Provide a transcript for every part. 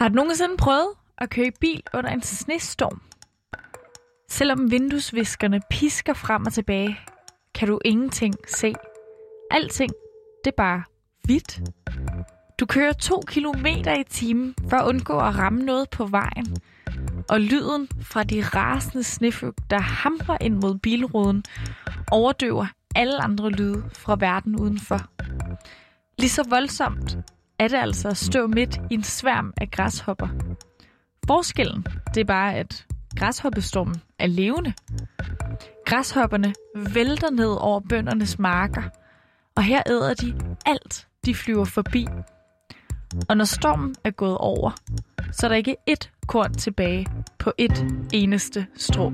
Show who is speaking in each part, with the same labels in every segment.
Speaker 1: Har du nogensinde prøvet at køre i bil under en snestorm? Selvom vinduesviskerne pisker frem og tilbage, kan du ingenting se. Alting, det er bare hvidt. Du kører to kilometer i timen for at undgå at ramme noget på vejen. Og lyden fra de rasende sneføg, der hamrer ind mod bilruden, overdøver alle andre lyde fra verden udenfor. Lige så voldsomt er det altså at stå midt i en sværm af græshopper. Forskellen, det er bare, at græshoppestormen er levende. Græshopperne vælter ned over bøndernes marker, og her æder de alt, de flyver forbi. Og når stormen er gået over, så er der ikke ét korn tilbage på et eneste strå.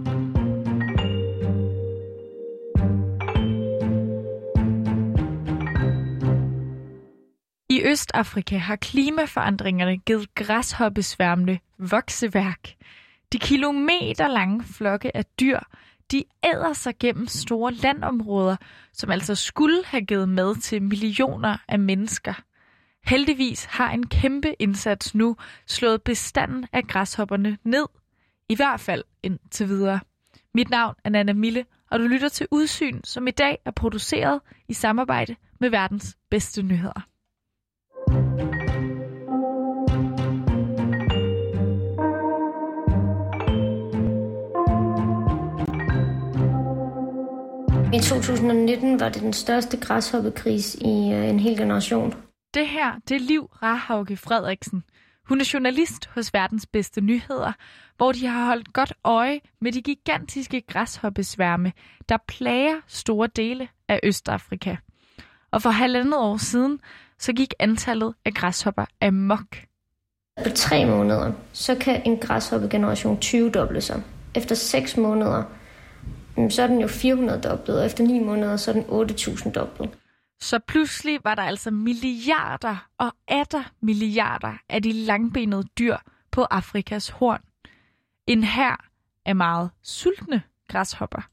Speaker 1: I Østafrika har klimaforandringerne givet græshoppesværmene vokseværk. De kilometer lange flokke af dyr, de æder sig gennem store landområder, som altså skulle have givet mad til millioner af mennesker. Heldigvis har en kæmpe indsats nu slået bestanden af græshopperne ned. I hvert fald indtil videre. Mit navn er Nana Mille, og du lytter til Udsyn, som i dag er produceret i samarbejde med verdens bedste nyheder.
Speaker 2: I 2019 var det den største græshoppekris i øh, en hel generation.
Speaker 1: Det her, det er Liv Rahauke Frederiksen. Hun er journalist hos Verdens Bedste Nyheder, hvor de har holdt godt øje med de gigantiske græshoppesværme, der plager store dele af Østafrika. Og for halvandet år siden, så gik antallet af græshopper amok.
Speaker 2: På tre måneder, så kan en græshoppegeneration 20 doble sig. Efter 6 måneder, så er den jo 400 doblet, og efter 9 måneder, så er den 8.000 doblet.
Speaker 1: Så pludselig var der altså milliarder og atter milliarder af de langbenede dyr på Afrikas horn. En her af meget sultne græshopper.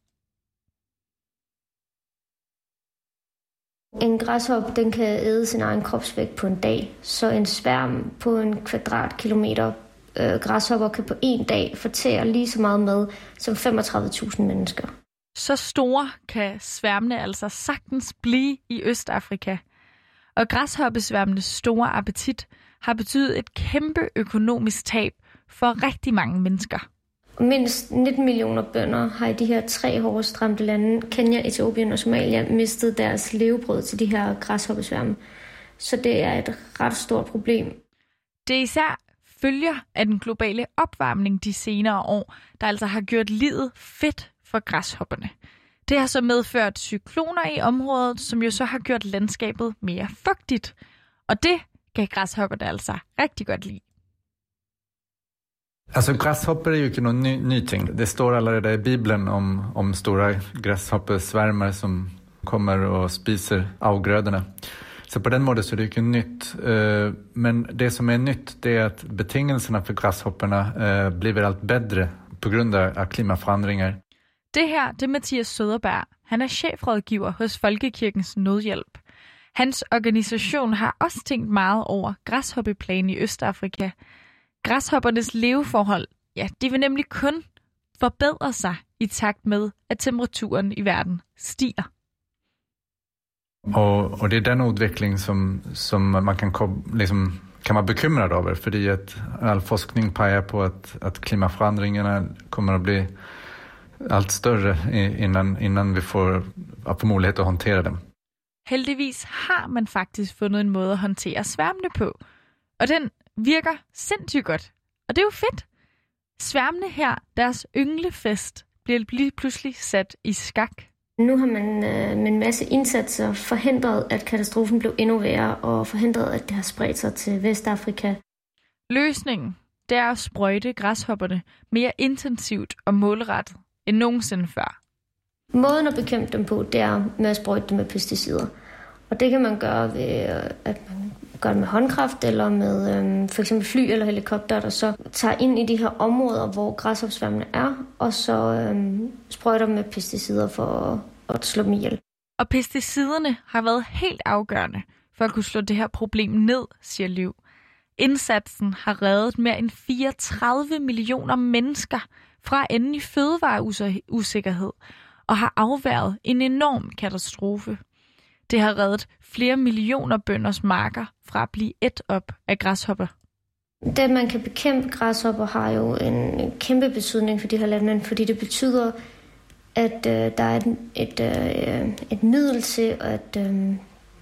Speaker 2: En græshop, den kan æde sin egen kropsvægt på en dag, så en sværm på en kvadratkilometer øh, græshopper kan på en dag fortære lige så meget mad som 35.000 mennesker.
Speaker 1: Så store kan sværmene altså sagtens blive i Østafrika. Og græshoppesværmenes store appetit har betydet et kæmpe økonomisk tab for rigtig mange mennesker.
Speaker 2: Mindst 19 millioner bønder har i de her tre hårdest ramte lande, Kenya, Etiopien og Somalia, mistet deres levebrød til de her græshoppesværme. Så det er et ret stort problem.
Speaker 1: Det er især følger af den globale opvarmning de senere år, der altså har gjort livet fedt for græshopperne. Det har så medført cykloner i området, som jo så har gjort landskabet mere fugtigt. Og det kan græshopperne altså rigtig godt lide.
Speaker 3: Alltså gräshoppor är ju inte någon ny, ny ting. Det står allerede i Bibeln om, om stora gräshoppesvärmar som kommer och spiser avgrödorna. Så på den måten så är det ju nytt. Eh, men det som är nytt det är att betingelserna för gräshopporna eh, blir allt bättre på grund av klimatförändringar.
Speaker 1: Det her, det er Mathias Søderberg. Han er chefrådgiver hos Folkekirkens Nødhjælp. Hans organisation har også tænkt meget over græshoppeplanen i Østafrika. Græshoppernes leveforhold, ja, de vil nemlig kun forbedre sig i takt med, at temperaturen i verden stiger.
Speaker 3: Och, och det är den utveckling som, som man kan, liksom, kan vara bekymrad över. För att all forskning pejar på att, att klimatförändringarna kommer att bli allt större innan, innan vi får, får möjlighet att hantera dem.
Speaker 1: Heldigvis har man faktisk fundet en måde at håndtere sværmene på. Og den virker sindssygt godt. Og det er jo fedt. Sværmene her, deres ynglefest, bliver lige pludselig sat i skak.
Speaker 2: Nu har man øh, med en masse indsatser forhindret, at katastrofen blev endnu værre, og forhindret, at det har spredt sig til Vestafrika.
Speaker 1: Løsningen, det er at sprøjte græshopperne mere intensivt og målrettet end nogensinde før.
Speaker 2: Måden at bekæmpe dem på, det er med at sprøjte dem med pesticider. Og det kan man gøre ved, øh, at man gør det med håndkraft, eller med øhm, for eksempel fly eller helikopter, der så tager ind i de her områder, hvor græsopsværmene er, og så øhm, sprøjter med pesticider for at, at slå dem ihjel.
Speaker 1: Og pesticiderne har været helt afgørende for at kunne slå det her problem ned, siger Liv. Indsatsen har reddet mere end 34 millioner mennesker fra enden i fødevareusikkerhed og har afværget en enorm katastrofe. Det har reddet flere millioner bønders marker fra at blive et op af græshopper.
Speaker 2: Det, man kan bekæmpe græshopper, har jo en kæmpe betydning for de her landmænd, fordi det betyder, at øh, der er et, et, øh, et middel til at øh,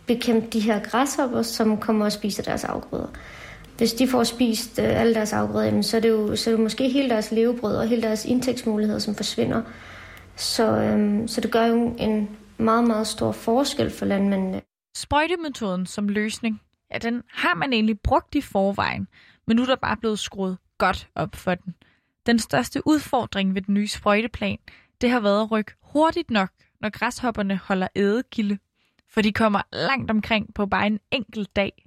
Speaker 2: bekæmpe de her græshopper, som kommer og spiser deres afgrøder. Hvis de får spist øh, alle deres afgrøder, så er, det jo, så er det måske hele deres levebrød og hele deres indtægtsmuligheder, som forsvinder. Så, øh, så det gør jo en meget, meget stor forskel for landmændene.
Speaker 1: Sprøjtemetoden som løsning, ja, den har man egentlig brugt i forvejen, men nu er der bare blevet skruet godt op for den. Den største udfordring ved den nye sprøjteplan, det har været at rykke hurtigt nok, når græshopperne holder ædekilde, for de kommer langt omkring på bare en enkelt dag.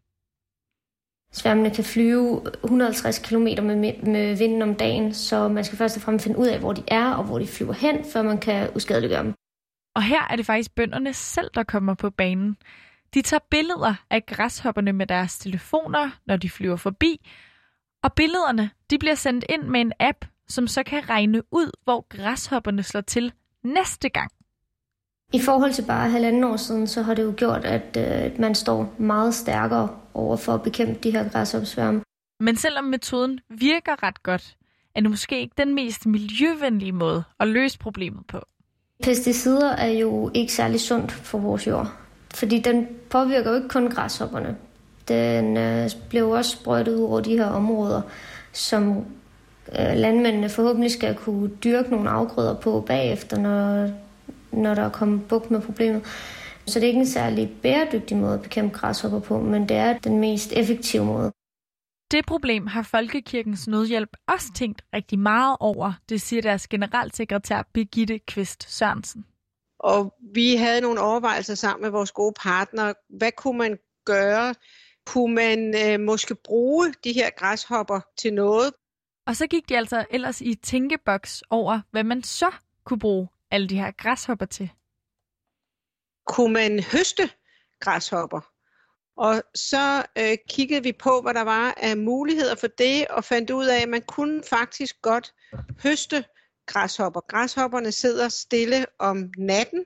Speaker 2: Sværmene kan flyve 150 km med, med vinden om dagen, så man skal først og fremmest finde ud af, hvor de er og hvor de flyver hen, før man kan uskadeliggøre dem.
Speaker 1: Og her er det faktisk bønderne selv, der kommer på banen. De tager billeder af græshopperne med deres telefoner, når de flyver forbi, og billederne de bliver sendt ind med en app, som så kan regne ud, hvor græshopperne slår til næste gang.
Speaker 2: I forhold til bare halvanden år siden, så har det jo gjort, at øh, man står meget stærkere over for at bekæmpe de her græshoppesværme.
Speaker 1: Men selvom metoden virker ret godt, er det måske ikke den mest miljøvenlige måde at løse problemet på.
Speaker 2: Pesticider er jo ikke særlig sundt for vores jord, fordi den påvirker jo ikke kun græshopperne. Den øh, bliver også sprøjtet ud over de her områder, som øh, landmændene forhåbentlig skal kunne dyrke nogle afgrøder på bagefter, når, når der er kommet bugt med problemet. Så det er ikke en særlig bæredygtig måde at bekæmpe græshopper på, men det er den mest effektive måde.
Speaker 1: Det problem har Folkekirkens Nødhjælp også tænkt rigtig meget over, det siger deres generalsekretær Birgitte Kvist Sørensen.
Speaker 4: Og vi havde nogle overvejelser sammen med vores gode partner. Hvad kunne man gøre? Kunne man øh, måske bruge de her græshopper til noget?
Speaker 1: Og så gik de altså ellers i tænkeboks over, hvad man så kunne bruge alle de her græshopper til.
Speaker 4: Kunne man høste græshopper? Og så øh, kiggede vi på, hvad der var af muligheder for det, og fandt ud af, at man kunne faktisk godt høste græshopper. Græshopperne sidder stille om natten,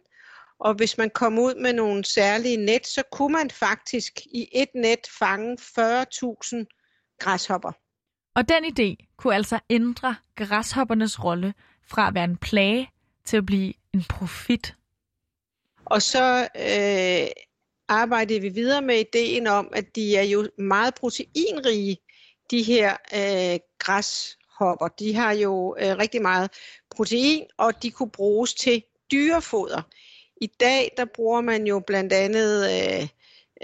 Speaker 4: og hvis man kom ud med nogle særlige net, så kunne man faktisk i et net fange 40.000 græshopper.
Speaker 1: Og den idé kunne altså ændre græshoppernes rolle fra at være en plage til at blive en profit.
Speaker 4: Og så øh, arbejdede vi videre med ideen om, at de er jo meget proteinrige, de her øh, græshopper. De har jo øh, rigtig meget protein, og de kunne bruges til dyrefoder. I dag der bruger man jo blandt andet øh,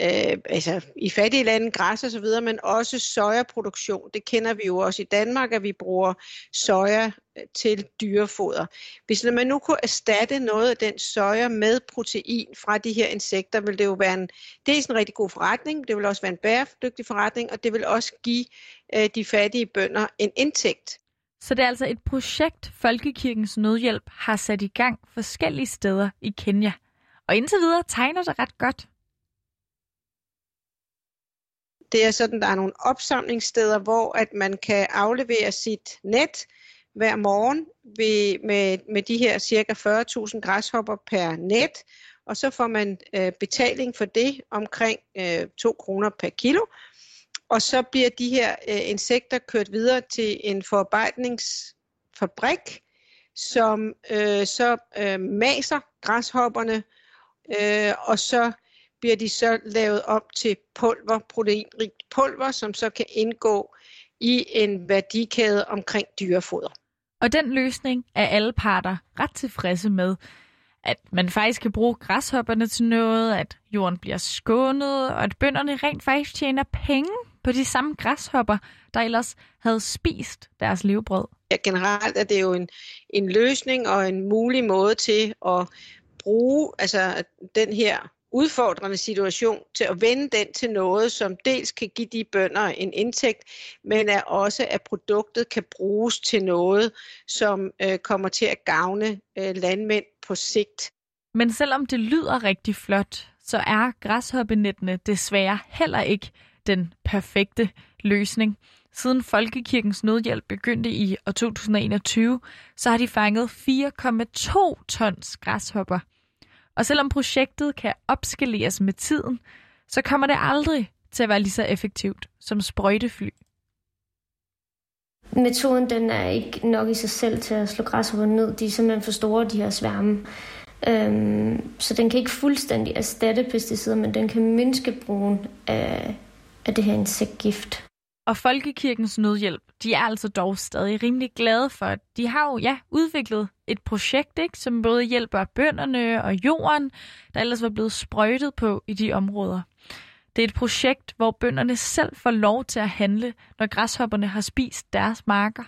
Speaker 4: øh, altså i fattige lande græs og så videre, men også sojaproduktion. Det kender vi jo også i Danmark, at vi bruger soja øh, til dyrefoder. Hvis man nu kunne erstatte noget af den soja med protein fra de her insekter, vil det jo være en, det er en rigtig god forretning, det vil også være en bæredygtig forretning, og det vil også give øh, de fattige bønder en indtægt.
Speaker 1: Så det er altså et projekt, Folkekirkens Nødhjælp har sat i gang forskellige steder i Kenya. Og indtil videre tegner det ret godt.
Speaker 4: Det er sådan, der er nogle opsamlingssteder, hvor at man kan aflevere sit net hver morgen ved, med, med de her cirka 40.000 græshopper per net, og så får man øh, betaling for det omkring øh, 2 kroner per kilo. Og så bliver de her øh, insekter kørt videre til en forarbejdningsfabrik, som øh, så øh, maser græshopperne, øh, og så bliver de så lavet om til pulver, proteinrigt pulver, som så kan indgå i en værdikæde omkring dyrefoder.
Speaker 1: Og den løsning er alle parter ret tilfredse med. At man faktisk kan bruge græshopperne til noget, at jorden bliver skånet, og at bønderne rent faktisk tjener penge på de samme græshopper, der ellers havde spist deres levebrød.
Speaker 4: Ja, generelt er det jo en, en løsning og en mulig måde til at bruge altså, den her udfordrende situation til at vende den til noget, som dels kan give de bønder en indtægt, men er også at produktet kan bruges til noget, som øh, kommer til at gavne øh, landmænd på sigt.
Speaker 1: Men selvom det lyder rigtig flot, så er græshoppenettene desværre heller ikke den perfekte løsning. Siden Folkekirkens Nødhjælp begyndte i år 2021, så har de fanget 4,2 tons græshopper. Og selvom projektet kan opskaleres med tiden, så kommer det aldrig til at være lige så effektivt som sprøjtefly.
Speaker 2: Metoden den er ikke nok i sig selv til at slå græshopper ned. De er simpelthen for store, de her sværme. Øhm, så den kan ikke fuldstændig erstatte pesticider, men den kan mindske brugen af, af det her insektgift.
Speaker 1: Og Folkekirkens Nødhjælp, de er altså dog stadig rimelig glade for, at de har jo ja, udviklet et projekt, ikke, som både hjælper bønderne og jorden, der ellers var blevet sprøjtet på i de områder. Det er et projekt, hvor bønderne selv får lov til at handle, når græshopperne har spist deres marker.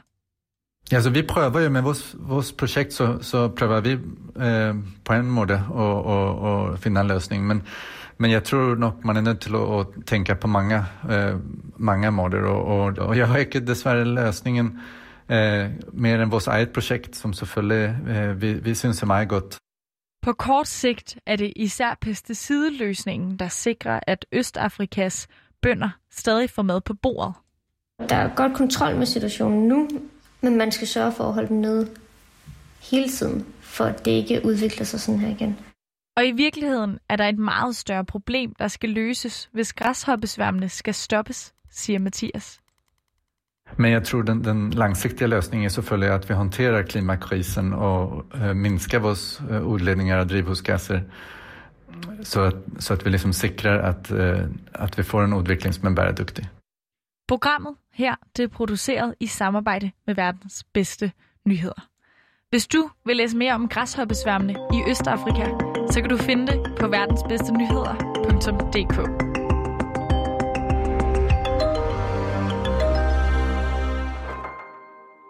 Speaker 3: Ja, så vi prøver jo med vores, vores projekt, så, så prøver vi eh, på en måde at, at, at finde en løsning. Men, men jeg tror nok, man er nødt til at, at tænke på mange, eh, mange måder. Og, og, og jeg har ikke desværre løsningen eh, mere end vores eget projekt, som selvfølgelig eh, vi, vi synes er meget godt.
Speaker 1: På kort sigt er det især pesticideløsningen, der sikrer, at Østafrikas bønder stadig får mad på bordet.
Speaker 2: Der er godt kontrol med situationen nu, men man skal sørge for at holde den nede hele tiden, for at det ikke udvikler sig sådan her igen.
Speaker 1: Og i virkeligheden er der et meget større problem, der skal løses, hvis græshoppesværmene skal stoppes, siger Mathias.
Speaker 3: Men jeg tror den, den langsigtiga løsningen er selvfølgelig at vi håndterer klimakrisen og øh, minsker vores øh, udledninger af drivhusgasser så at, så at vi ligesom sikrer at, øh, at vi får en udvikling som er bæredygtig.
Speaker 1: Programmet her det er produceret i samarbejde med verdens bedste nyheder. Hvis du vil læse mere om græshoppesværmene i Østafrika, så kan du finde det på verdensbedstenyheder.dk.